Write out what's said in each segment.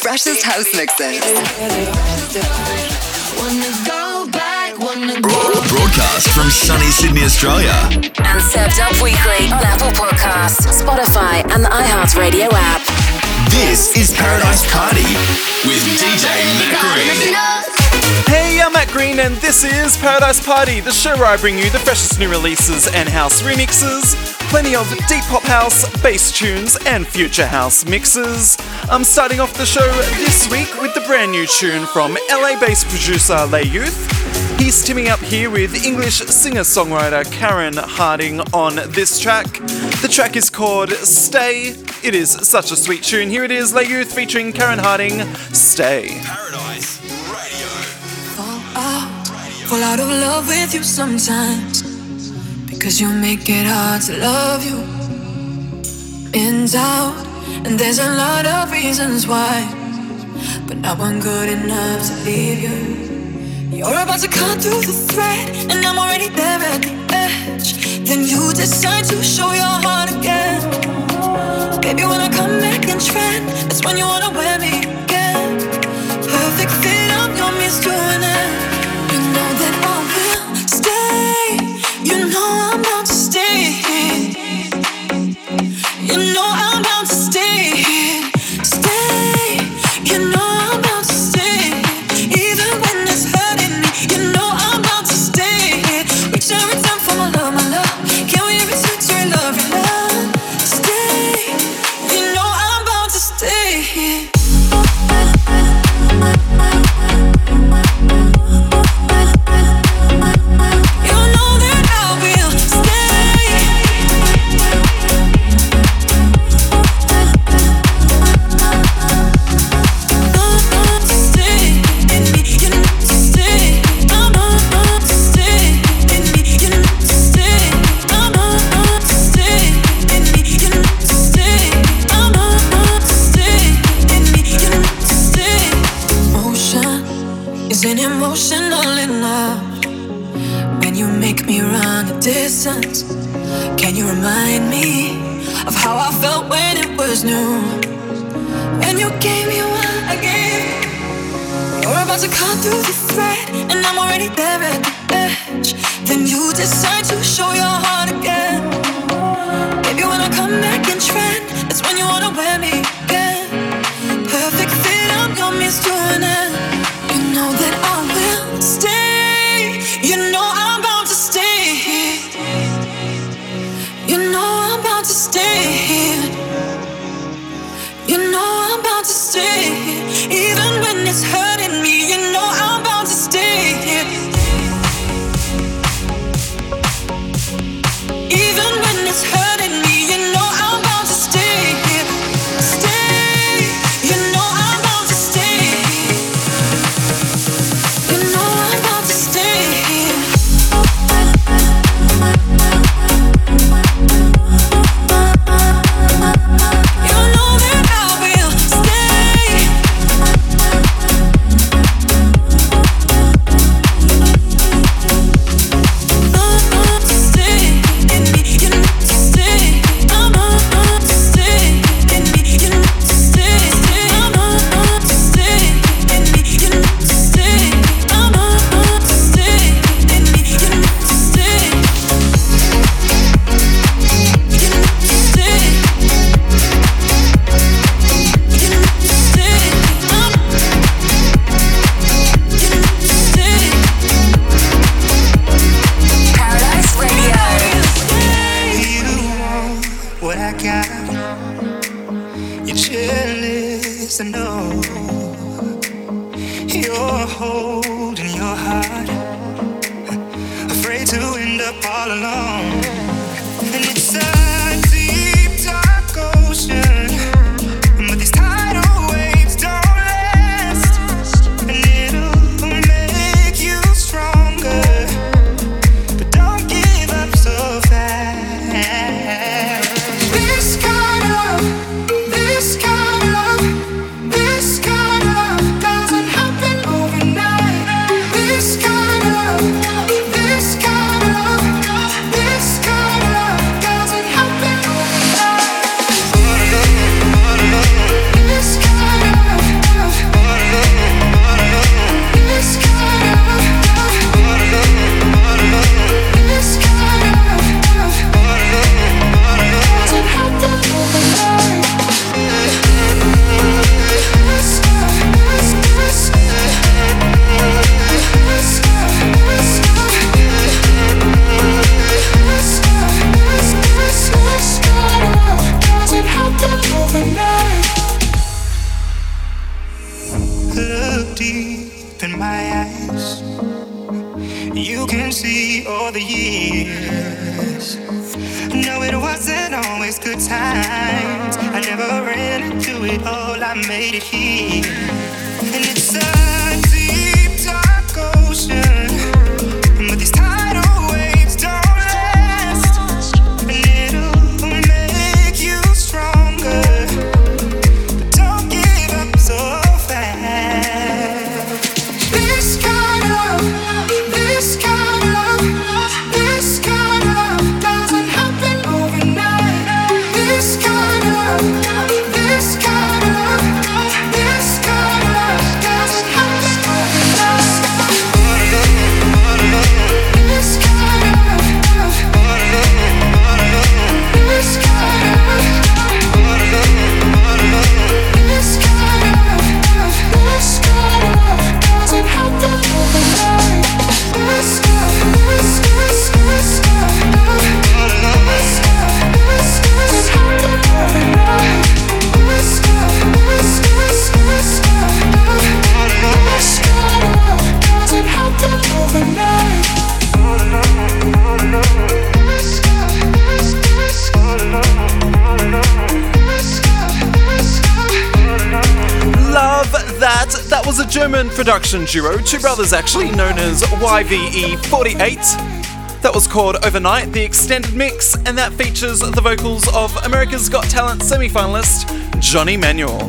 freshest house mixes. Broadcast from sunny Sydney, Australia. And served up weekly on Apple Podcasts, Spotify, and the iHeartRadio app. This is Paradise Party with DJ Matt Green. Hey, I'm Matt Green, and this is Paradise Party, the show where I bring you the freshest new releases and house remixes, plenty of deep pop house, bass tunes, and future house mixes. I'm starting off the show this week with the brand new tune from LA based producer Lay Youth. He's teaming up here with English singer songwriter Karen Harding on this track. The track is called Stay. It is such a sweet tune. Here it is Lay Youth featuring Karen Harding, Stay. Paradise fall out of love with you sometimes. Because you make it hard to love you. In doubt, and there's a lot of reasons why. But not one good enough to leave you. You're about to cut through the thread, and I'm already there at the edge. Then you decide to show your heart again. Baby, when I come back in trend, that's when you wanna wear me again. Perfect fit, I'm your end. years. No, it wasn't always good times. I never ran into it all. I made it here, and it's. A- German production duo, two brothers actually, known as YVE48. That was called Overnight, the extended mix, and that features the vocals of America's Got Talent semi finalist Johnny Manuel.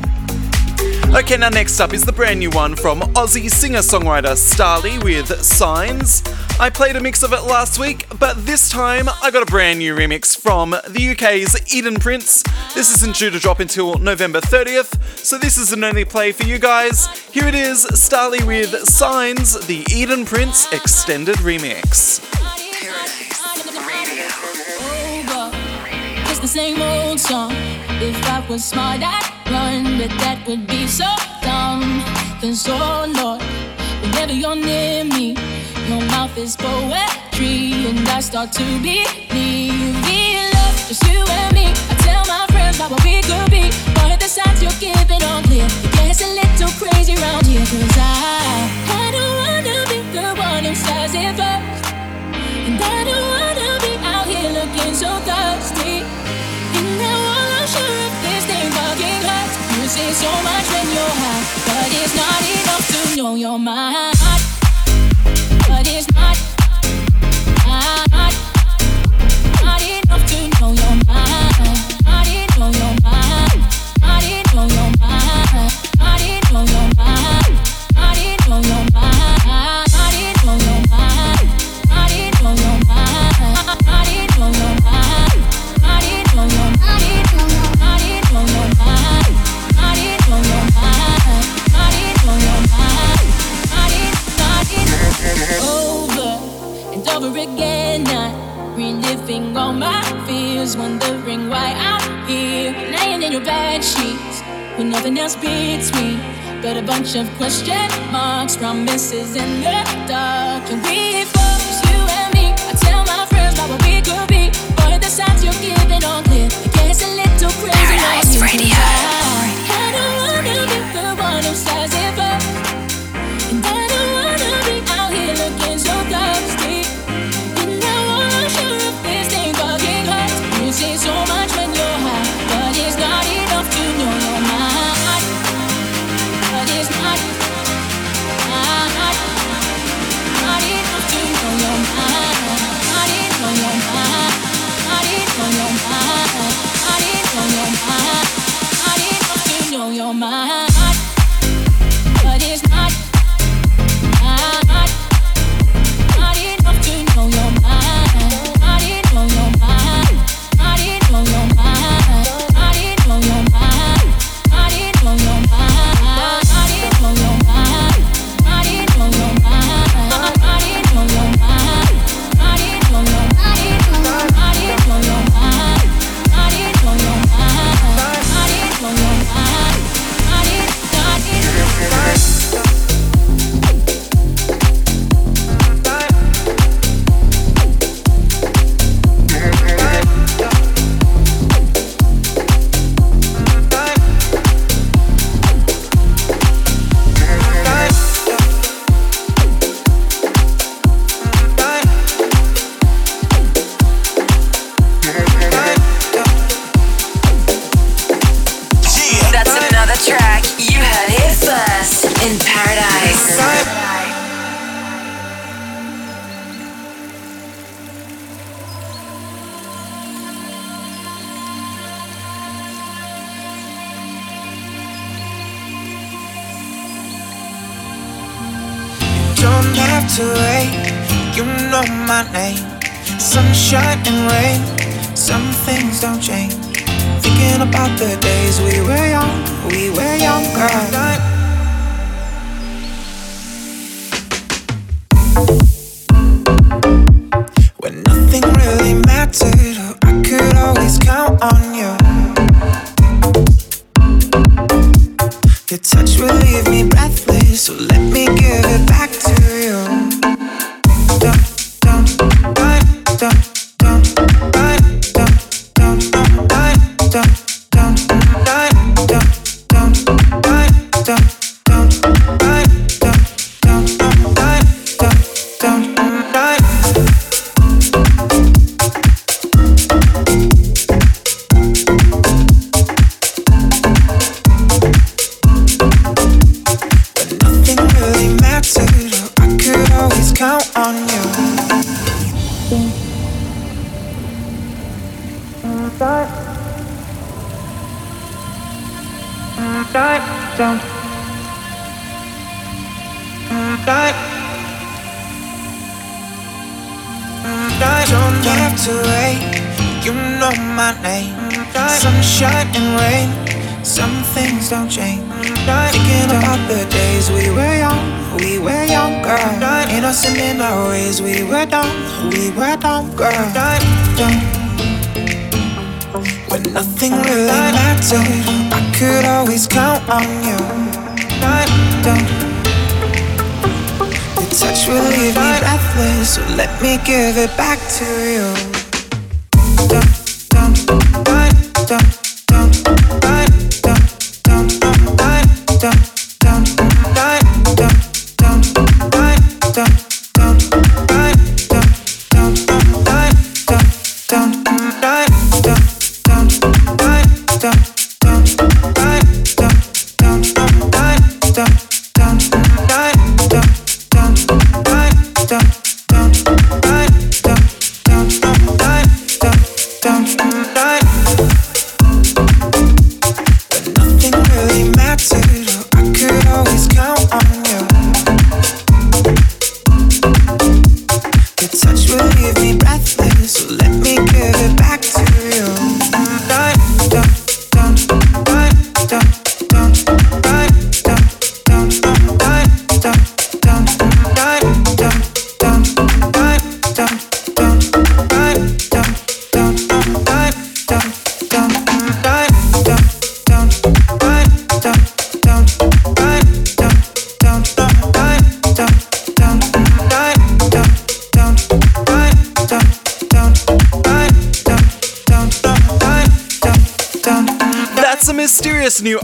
Okay, now next up is the brand new one from Aussie singer songwriter Starley with Signs. I played a mix of it last week, but this time I got a brand new remix from the UK's Eden Prince. This isn't due to drop until November 30th, so this is an only play for you guys. Here it is Starley with Signs, the Eden Prince extended remix. The same old song. If I was smart, I'd run, but that would be so dumb. Cause oh Lord, whenever you're near me, your mouth is poetry, and I start to believe love, just you and me. Tell my friends about what we could be, the signs you're giving clear. It gets a little crazy around here, cause I, I don't wanna be the one who says it first. And I don't wanna be out here looking so thirsty. And now I'm sure of fucking hurts. So much when you're high, but it's not enough to know you're mine. But it's not, not enough to know you're mine. All my fears, wondering why I'm here, laying in your bed sheets when nothing else me. But a bunch of question marks, promises in the dark. We focus, you and me? I tell my friends about what we could be, but the signs you're giving are clear. It gets a little crazy. Paradise Radio.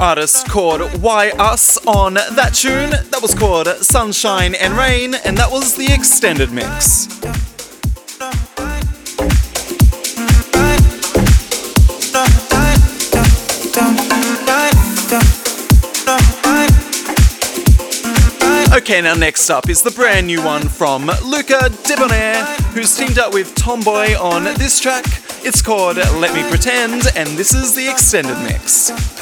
artist called Why Us on that tune. That was called Sunshine and Rain, and that was the extended mix. Okay, now next up is the brand new one from Luca Debonair, who's teamed up with Tomboy on this track. It's called Let Me Pretend, and this is the extended mix.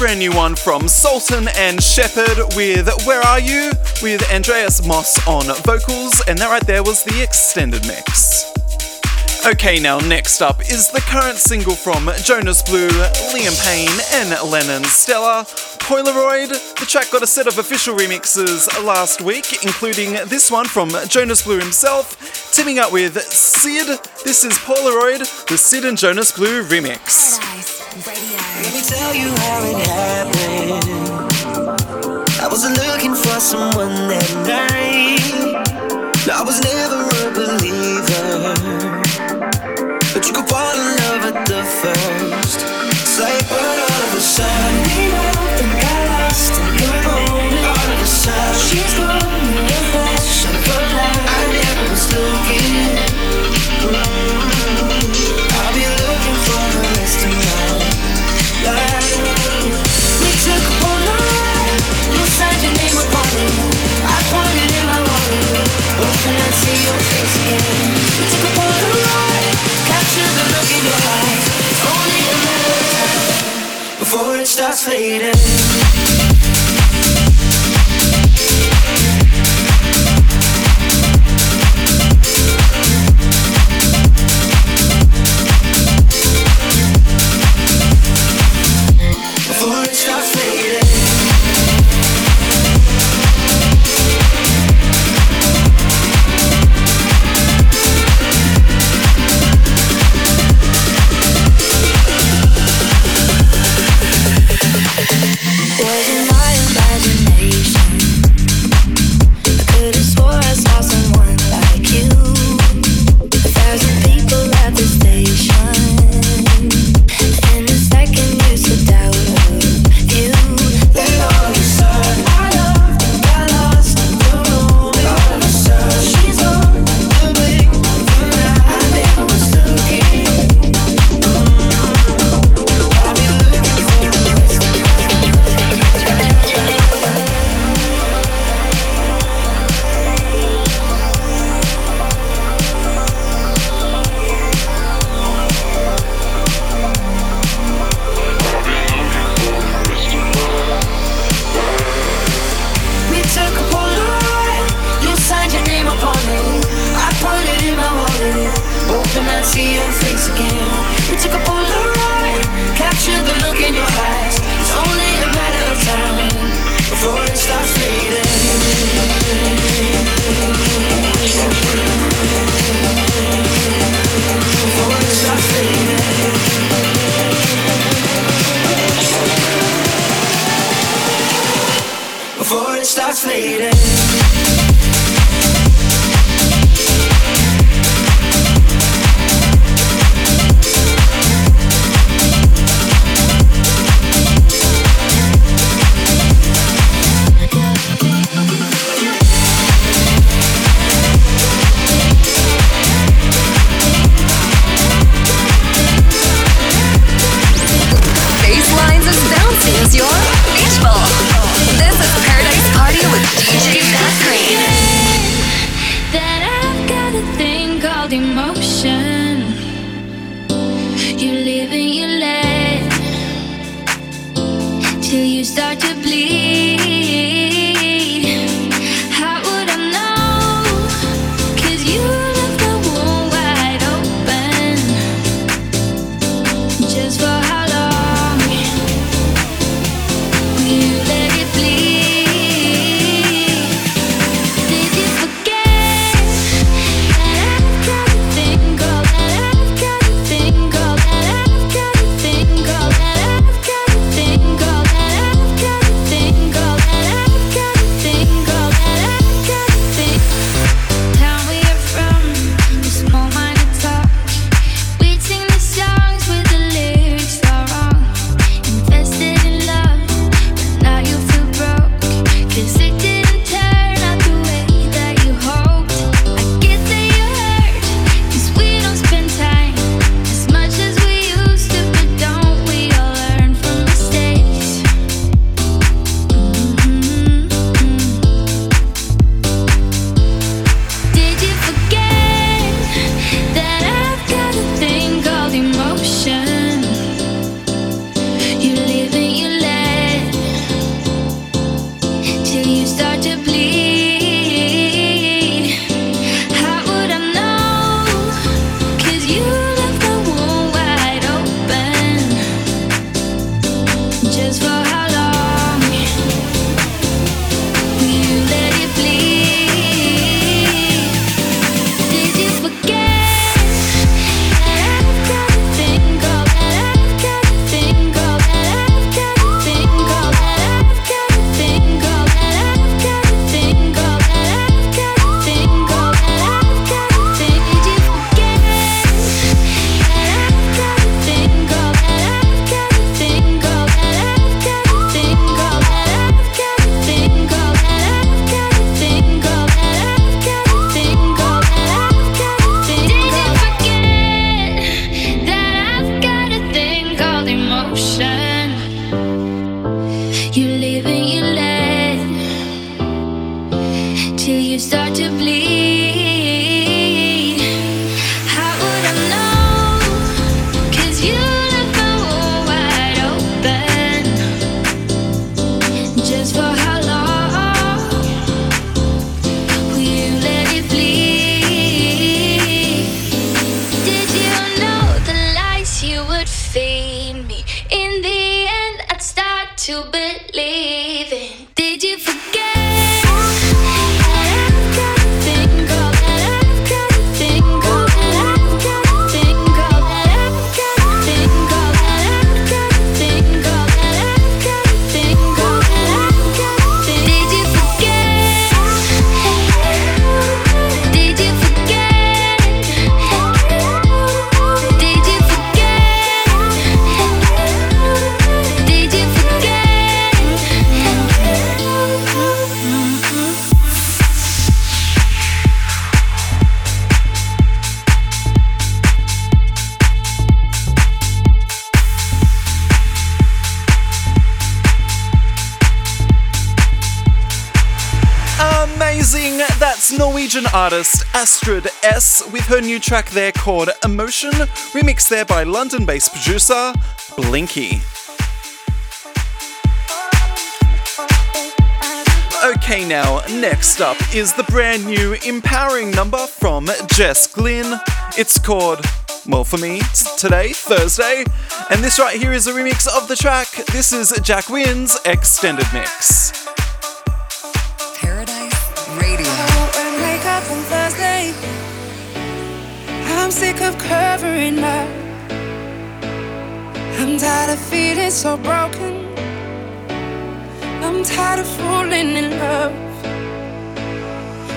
brand new one from Sultan and Shepard with Where Are You? with Andreas Moss on vocals, and that right there was the extended mix. Okay, now next up is the current single from Jonas Blue, Liam Payne, and Lennon Stella, Polaroid. The track got a set of official remixes last week, including this one from Jonas Blue himself, teaming up with Sid. This is Polaroid, the Sid and Jonas Blue remix. Paradise. Let me tell you how it happened. I was looking for someone that night. I was never a believer, but you could fall in love at the first sight. But before it starts fading. Excelsior, Nashville. This is Paradise Party with DJ Matt Green. Emotion. Norwegian artist Astrid S with her new track there called Emotion, remixed there by London based producer Blinkie. Okay, now, next up is the brand new empowering number from Jess Glynne. It's called, well, for me, today, Thursday, and this right here is a remix of the track. This is Jack Wins extended mix. I'm sick of covering up. I'm tired of feeling so broken. I'm tired of falling in love.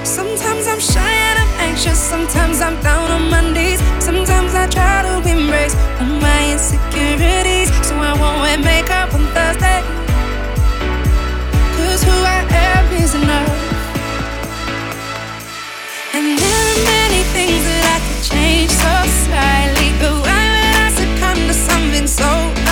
Sometimes I'm shy and I'm anxious. Sometimes I'm down on my knees. Sometimes I try to embrace all my insecurities. So I won't make up on Thursday. Cause who I am is enough. And so slightly, but why would I succumb to something so?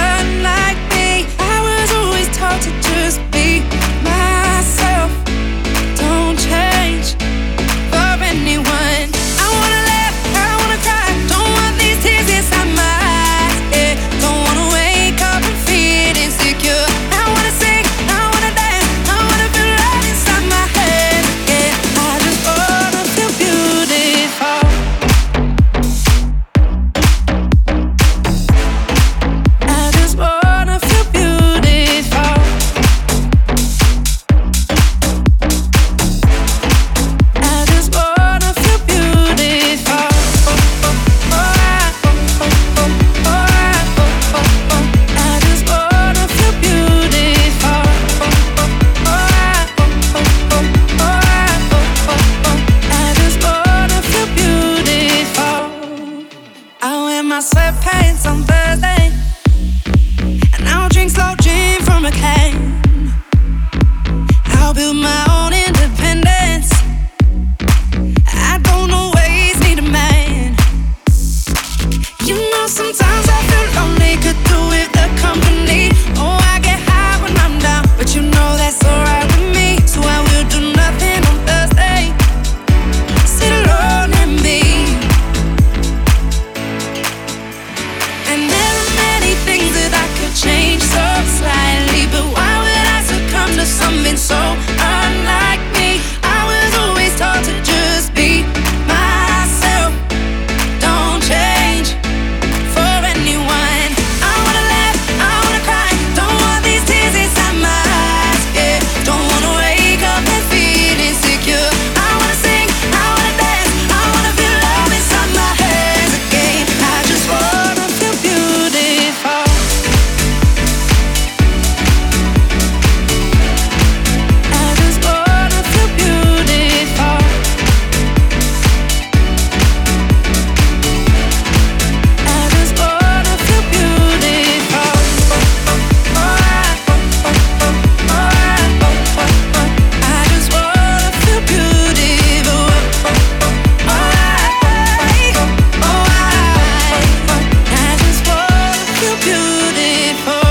it for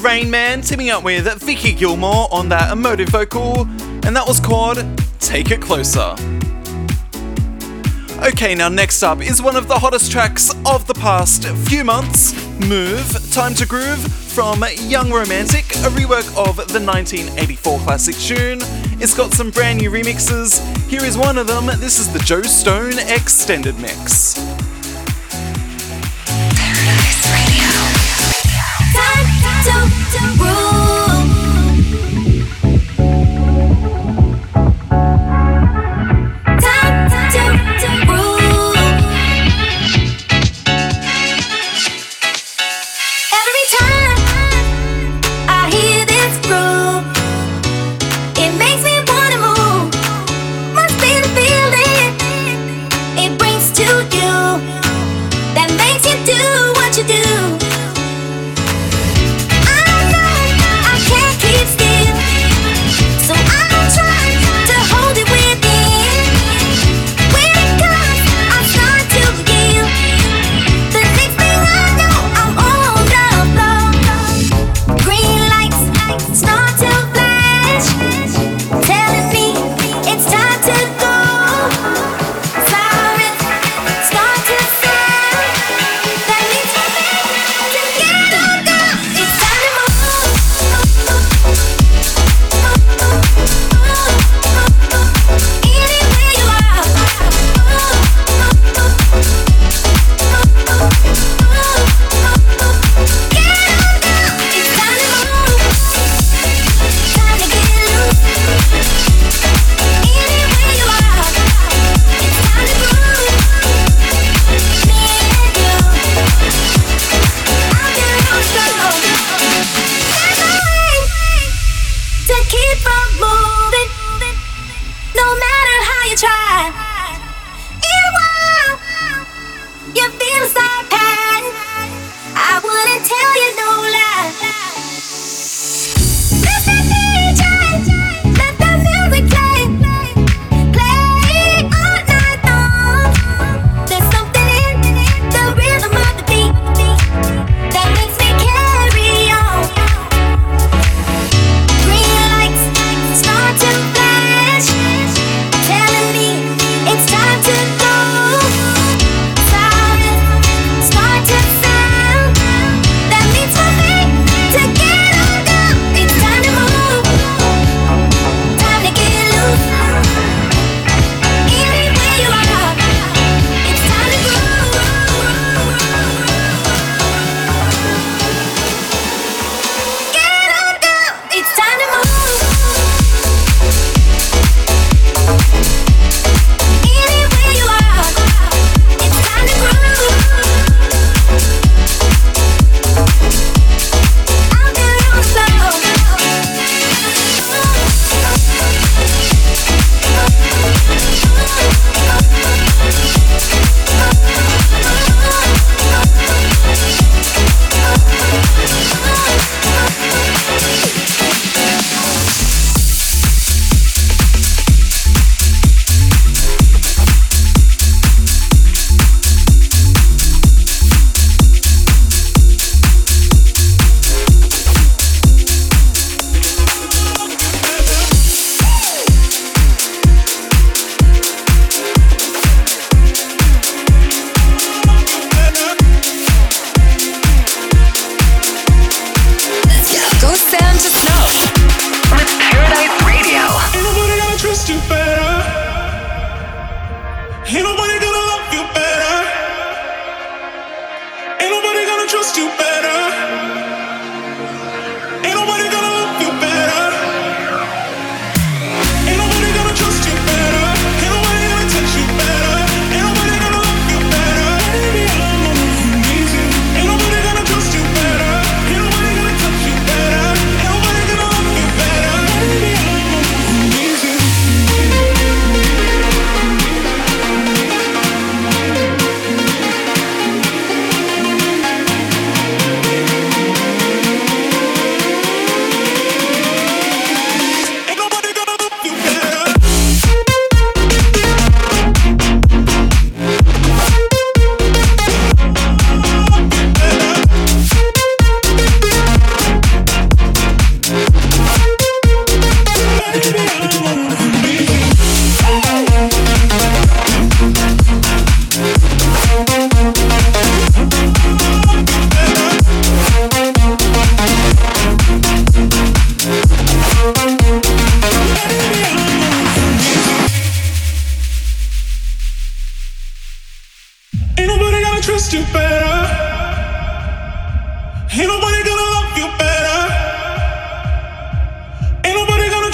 Rain Man teaming up with Vicky Gilmore on that emotive vocal, and that was called Take It Closer. Okay, now next up is one of the hottest tracks of the past few months Move, Time to Groove from Young Romantic, a rework of the 1984 classic tune. It's got some brand new remixes. Here is one of them. This is the Joe Stone Extended Mix. that makes do what you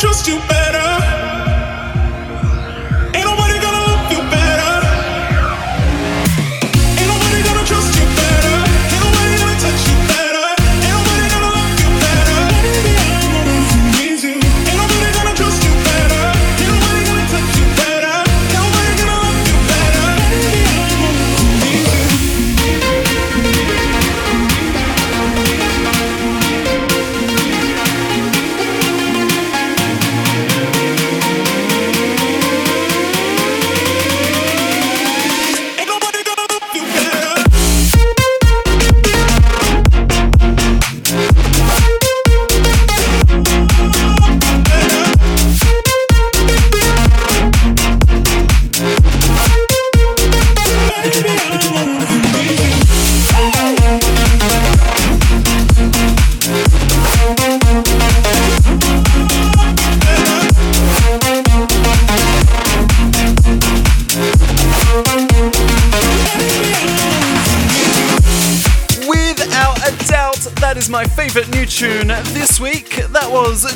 trust you better.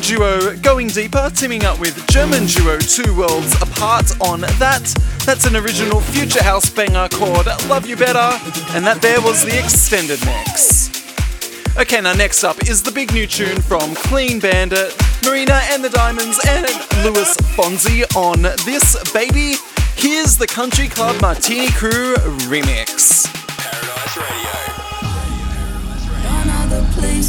Duo Going Deeper teaming up with German duo Two Worlds Apart on that. That's an original Future House banger called Love You Better, and that there was the extended mix. Okay, now next up is the big new tune from Clean Bandit, Marina and the Diamonds, and Luis Fonsi on This Baby. Here's the Country Club Martini Crew remix.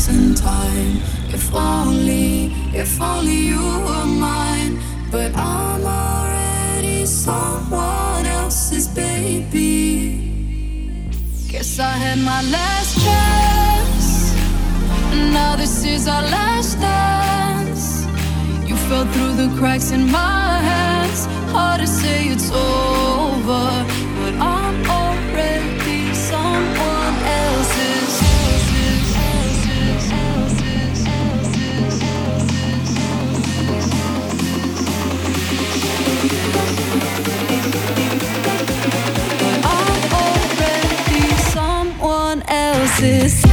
And time if only, if only you were mine. But I'm already someone else's baby. Guess I had my last chance. Now this is our last dance. You fell through the cracks in my hands. Hard to say it's over, else's.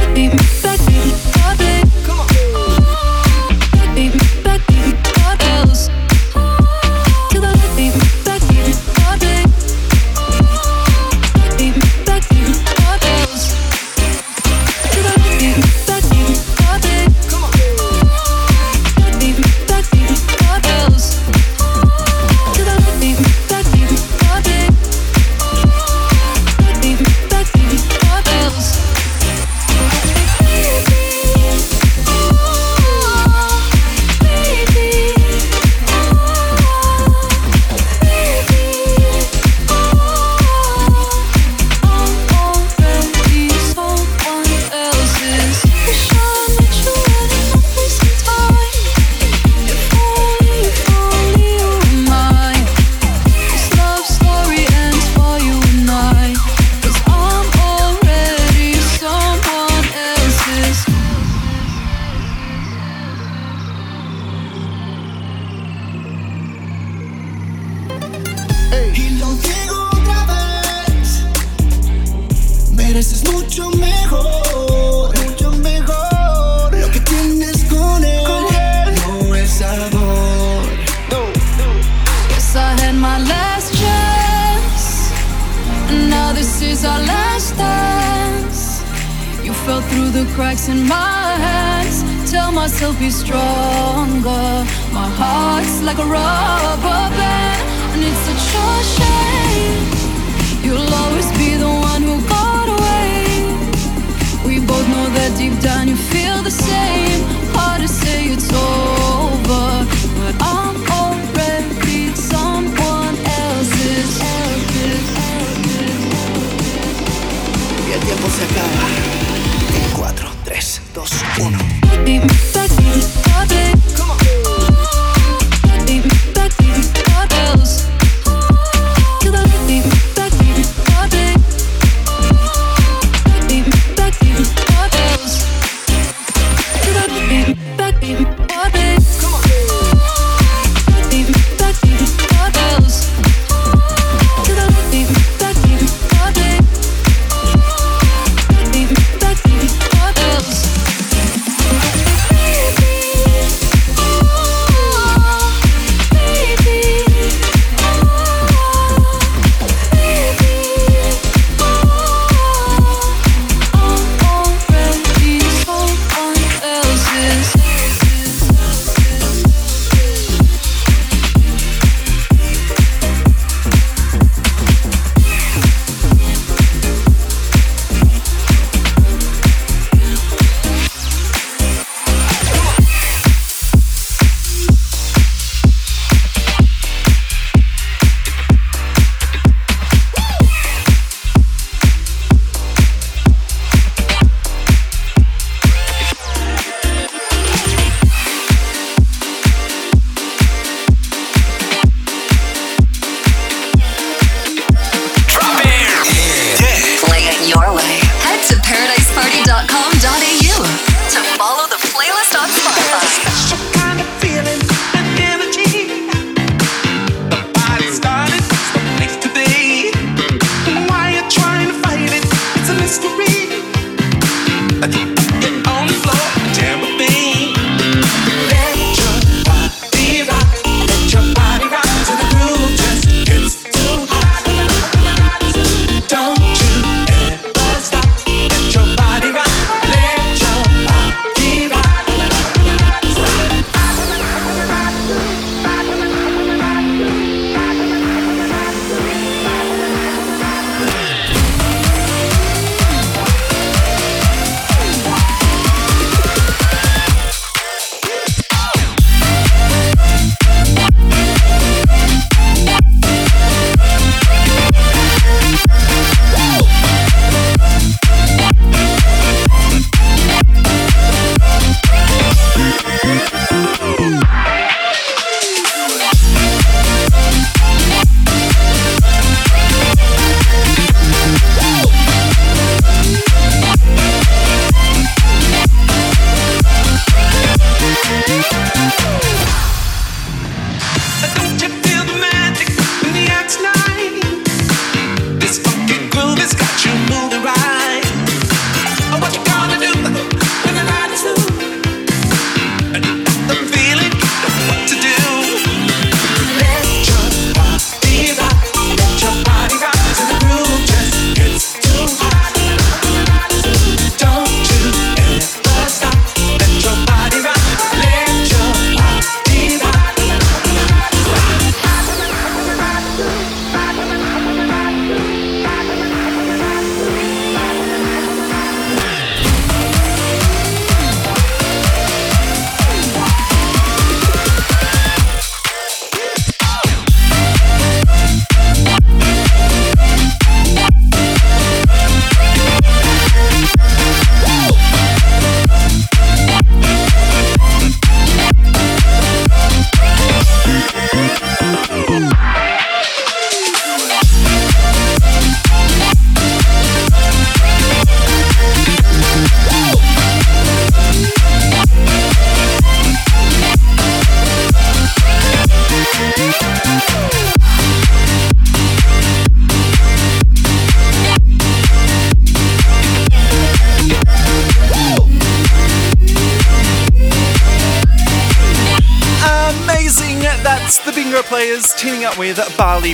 my last chance. And now this is our last dance. You fell through the cracks in my hands. Tell myself be stronger. My heart's like a rubber band, and it's such a shame. You'll always be the one who got away. We both know that deep down you feel the same. Hard to say it's over. tiempo se acaba. En 4, 3, 2, 1.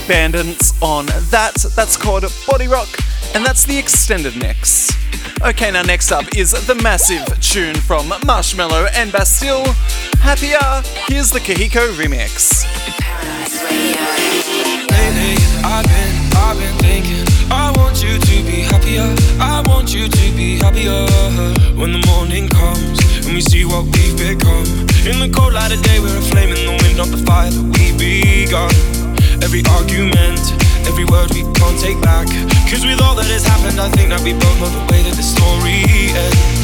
Bandits on that. That's called Body Rock, and that's the extended mix. Okay, now next up is the massive tune from Marshmello and Bastille, Happier. Here's the Kahiko remix. Lately, I've been, I've been thinking, I want you to be happier. I want you to be happier when the morning comes and we see what we've become. In the cold light of day, we're a flame in the wind, not the fire that we begun every argument, every word we can't take back. Cause with all that has happened, I think that we both know the way that the story ends.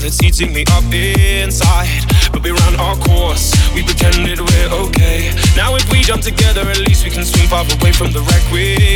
love, it's eating me up inside. But we ran our course, we pretended we're okay. Now, if we jump together, at least we can swim far away from the wreck we're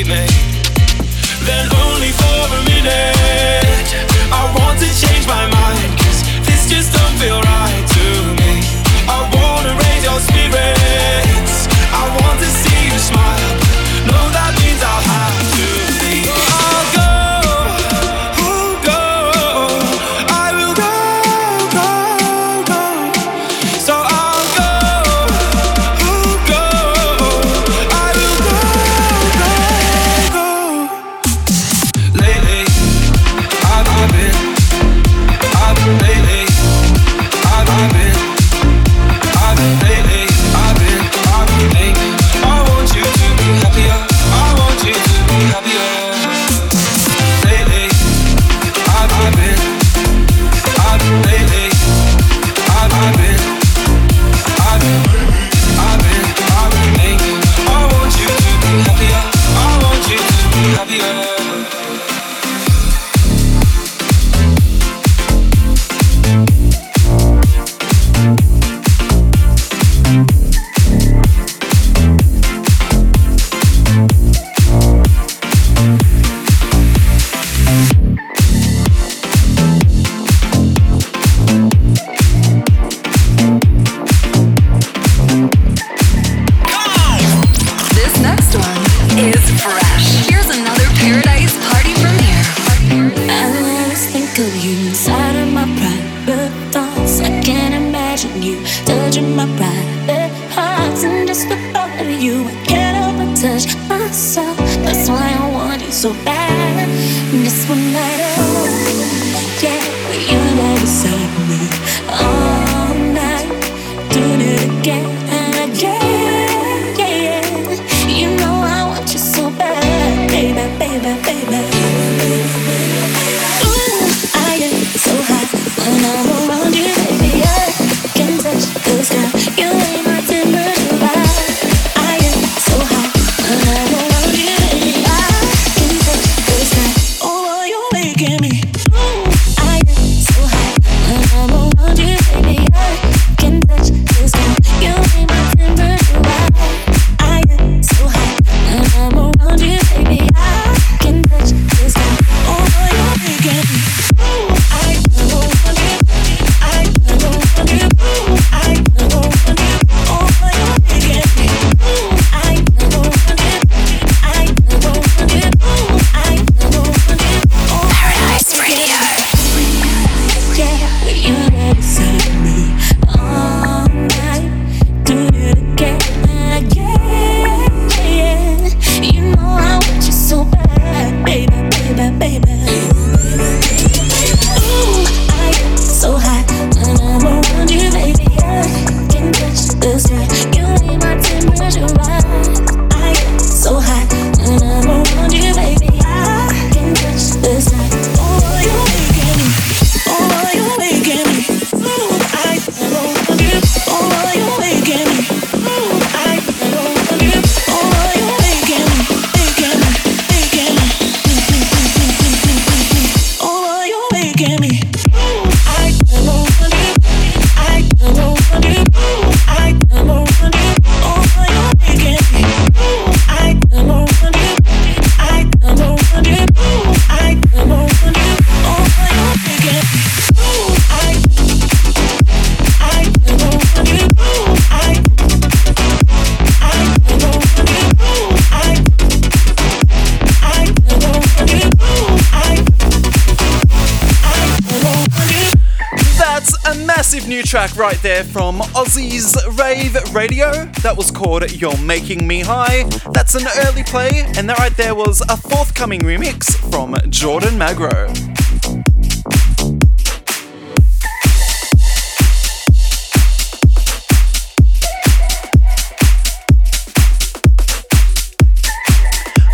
right there from Aussie's Rave Radio. That was called You're Making Me High. That's an early play, and that right there was a forthcoming remix from Jordan Magro.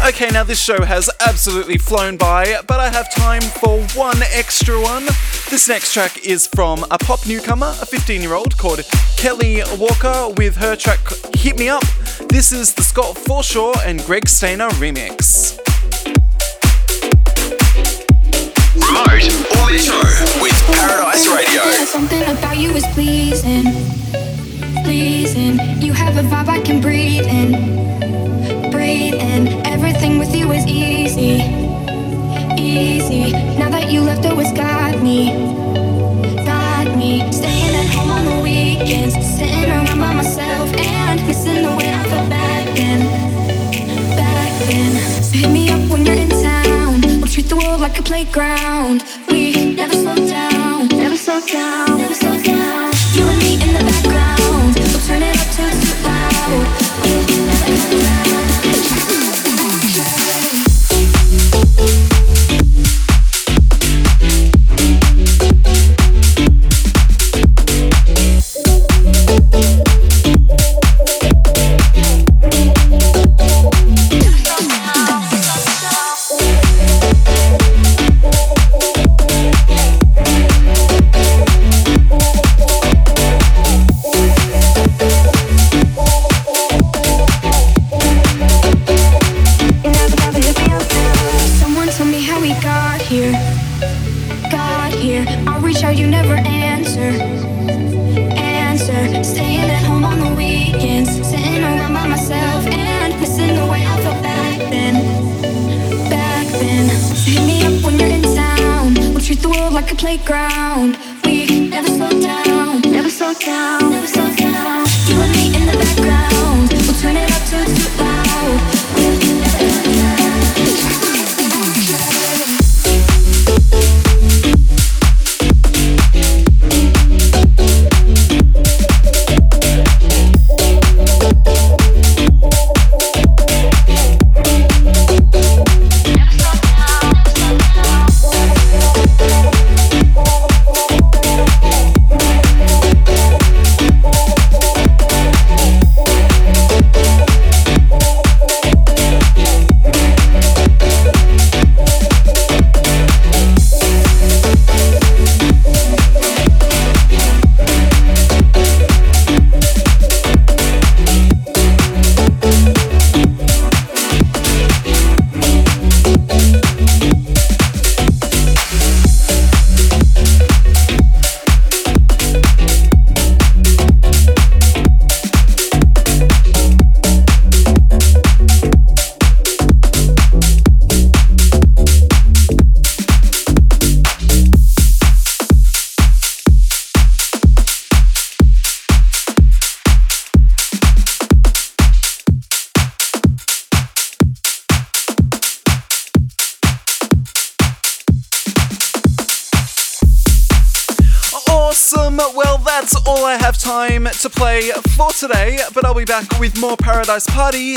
Okay, now this show has absolutely flown by, but I have time for one extra one. This next track is from a pop newcomer, a 15 year old called Kelly Walker, with her track Hit Me Up. This is the Scott Forshaw and Greg Stainer remix. Remote or Metro with Paradise Radio. Something about you is pleasing, pleasing. You have a vibe I can breathe in, breathe in. Everything with you is easy, easy. Now that you left, always got got me. Staying at home on the weekends, sitting around by myself and missing the way I felt back then, back then. So hit me up when you're in town. We'll treat the world like a playground. We never slow down, never slow down, be back with more Paradise Party.